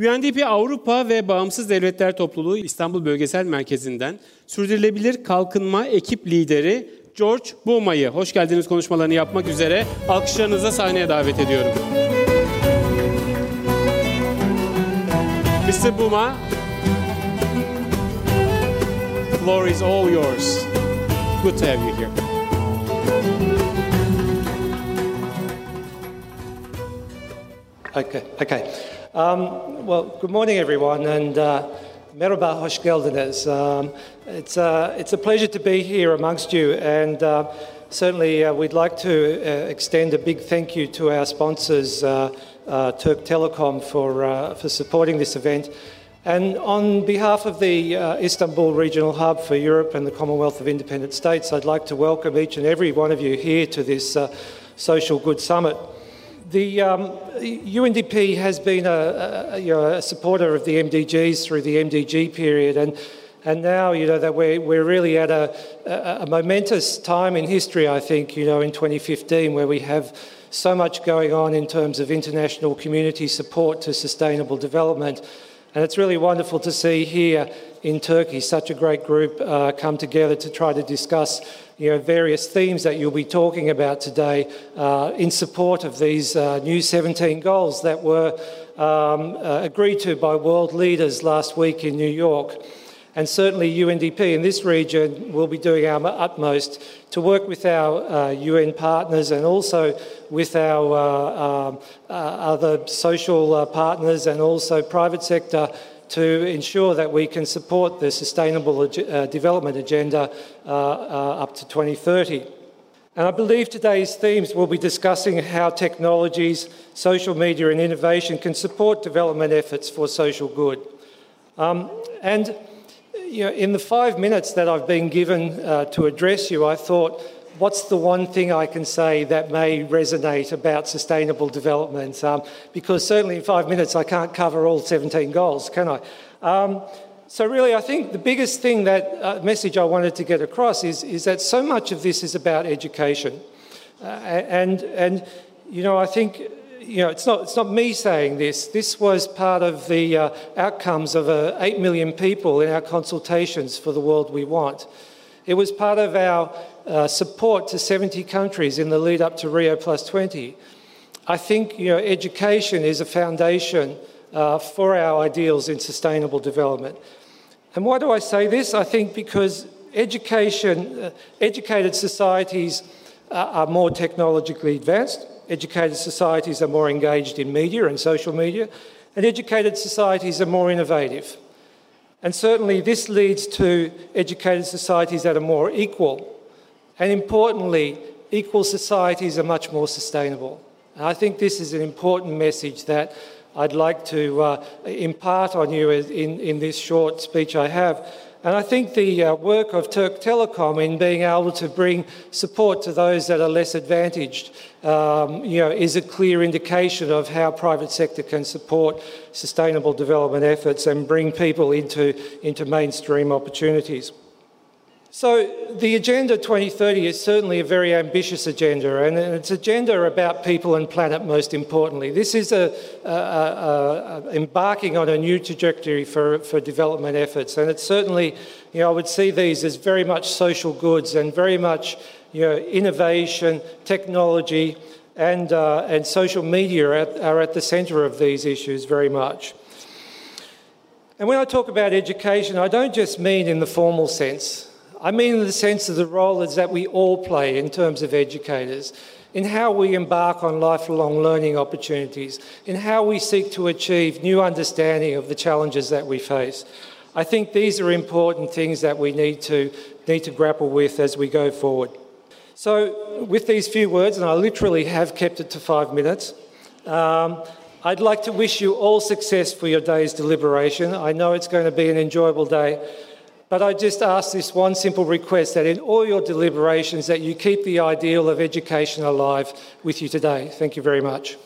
UNDP Avrupa ve Bağımsız Devletler Topluluğu İstanbul Bölgesel Merkezi'nden Sürdürülebilir Kalkınma Ekip Lideri George Bouma'yı hoş geldiniz konuşmalarını yapmak üzere alkışlarınıza sahneye davet ediyorum. Mr. Bouma, floor is all yours. Good to have you here. Okay, okay. Um, well, good morning, everyone, and uh, merhaba, hoş geldiniz. Um, it's, uh, it's a pleasure to be here amongst you, and uh, certainly uh, we'd like to uh, extend a big thank you to our sponsors, Turk Telecom, for, for supporting this event. And on behalf of the Istanbul Regional Hub for Europe and the Commonwealth of Independent States, I'd like to welcome each and every one of you here to this Social Good Summit. The um, UNDP has been a, a, you know, a, supporter of the MDGs through the MDG period, and, and now you know that we're, we're really at a, a, momentous time in history, I think, you know, in 2015, where we have so much going on in terms of international community support to sustainable development. And it's really wonderful to see here in Turkey such a great group uh, come together to try to discuss you know, various themes that you'll be talking about today uh, in support of these uh, new 17 goals that were um, uh, agreed to by world leaders last week in New York. And certainly UNDP in this region will be doing our utmost to work with our uh, UN partners and also with our uh, um, uh, other social uh, partners and also private sector to ensure that we can support the sustainable uh, development agenda uh, up to 2030. And I believe today's themes will be discussing how technologies, social media, and innovation can support development efforts for social good. Um, and you know, in the five minutes that I've been given uh, to address you, I thought, what's the one thing I can say that may resonate about sustainable development? Um, because certainly in five minutes I can't cover all 17 goals, can I? Um, so really, I think the biggest thing that uh, message I wanted to get across is, is that so much of this is about education. Uh, and, and, you know, I think you know, it's not, it's not me saying this. This was part of the uh, outcomes of uh, 8 million people in our consultations for the world we want. It was part of our uh, support to 70 countries in the lead up to Rio Plus 20. I think you know, education is a foundation uh, for our ideals in sustainable development. And why do I say this? I think because education, uh, educated societies uh, are more technologically advanced Educated societies are more engaged in media and social media, and educated societies are more innovative. And certainly, this leads to educated societies that are more equal. And importantly, equal societies are much more sustainable. And I think this is an important message that I'd like to uh, impart on you in, in this short speech I have. And I think the uh, work of Turk Telecom in being able to bring support to those that are less advantaged, um, you know, is a clear indication of how private sector can support sustainable development efforts and bring people into, into mainstream opportunities. So, the Agenda 2030 is certainly a very ambitious agenda, and it's agenda about people and planet most importantly. This is a, a, a, embarking on a new trajectory for, for development efforts, and it's certainly, you know, I would see these as very much social goods and very much, you know, innovation, technology, and, uh, and social media are at, are at the centre of these issues very much. And when I talk about education, I don't just mean in the formal sense. I mean in the sense of the role that we all play in terms of educators, in how we embark on lifelong learning opportunities, in how we seek to achieve new understanding of the challenges that we face. I think these are important things that we need to, need to grapple with as we go forward. So, with these few words, and I literally have kept it to five minutes, um, I'd like to wish you all success for your day's deliberation. I know it's going to be an enjoyable day. But I just ask this one simple request that in all your deliberations that you keep the ideal of education alive with you today. Thank you very much.